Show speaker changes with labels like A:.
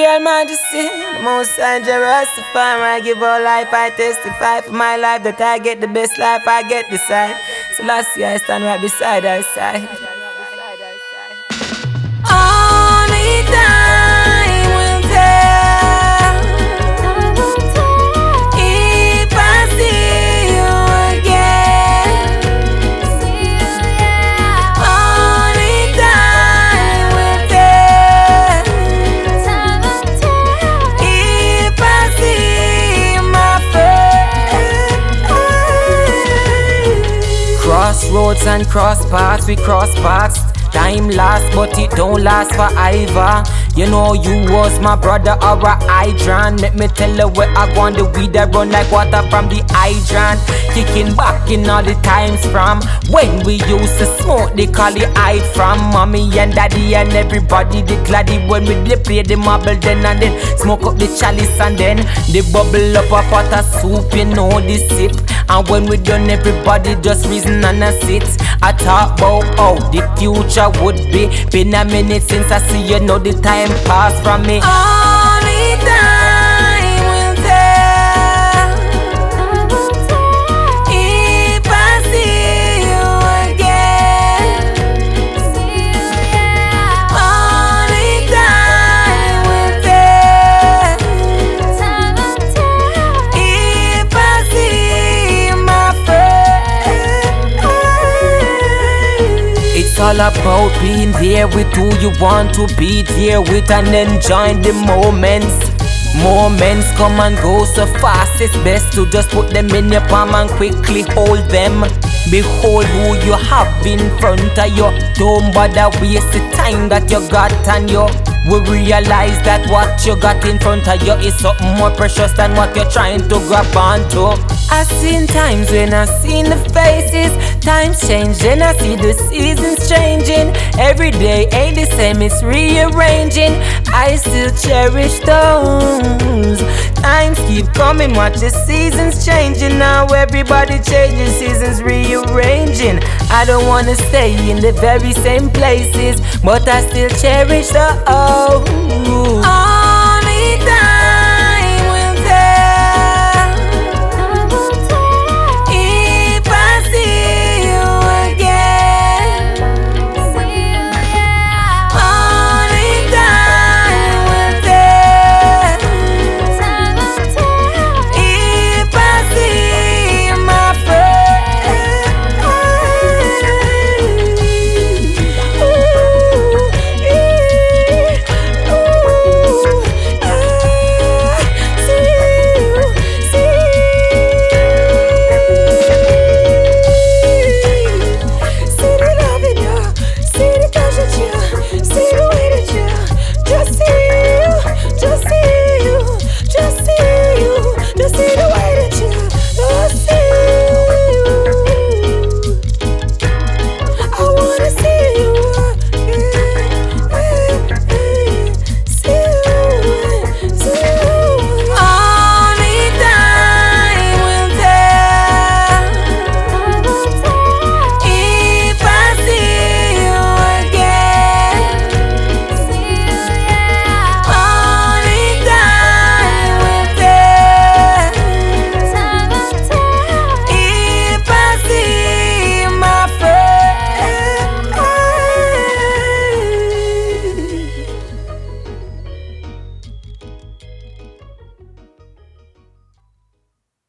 A: Real majesty, the most high Rastafari. I give all life, I testify for my life that I get the best life, I get the side. So last year I stand right beside our side. Crossroads and cross paths, we cross paths. Time lasts, but it don't last forever. You know you was my brother or a hydrant. Let me tell you where I want the weed that run like water from the hydrant. Kicking back in all the times from when we used to smoke. They call it hide from mommy and daddy and everybody. They gladdy when we they play the marble then and then smoke up the chalice and then they bubble up a pot of soup. You know the sip. And when we done, everybody just reason and a sit. I talk about how the future would be. Been a minute since I see you, know the time passed from me. Only all about being there with who you want to be there with and enjoying the moments. Moments come and go so fast, it's best to just put them in your palm and quickly hold them. Behold who you have in front of you. Don't bother waste the time that you got and you will realize that what you got in front of you is something more precious than what you're trying to grab onto. I seen times when I seen the faces, times change, and I see the seasons changing. Every day ain't the same, it's rearranging. I still cherish those times keep coming, watch the seasons changing. Now everybody changes, seasons rearranging. I don't wanna stay in the very same places, but I still cherish the old.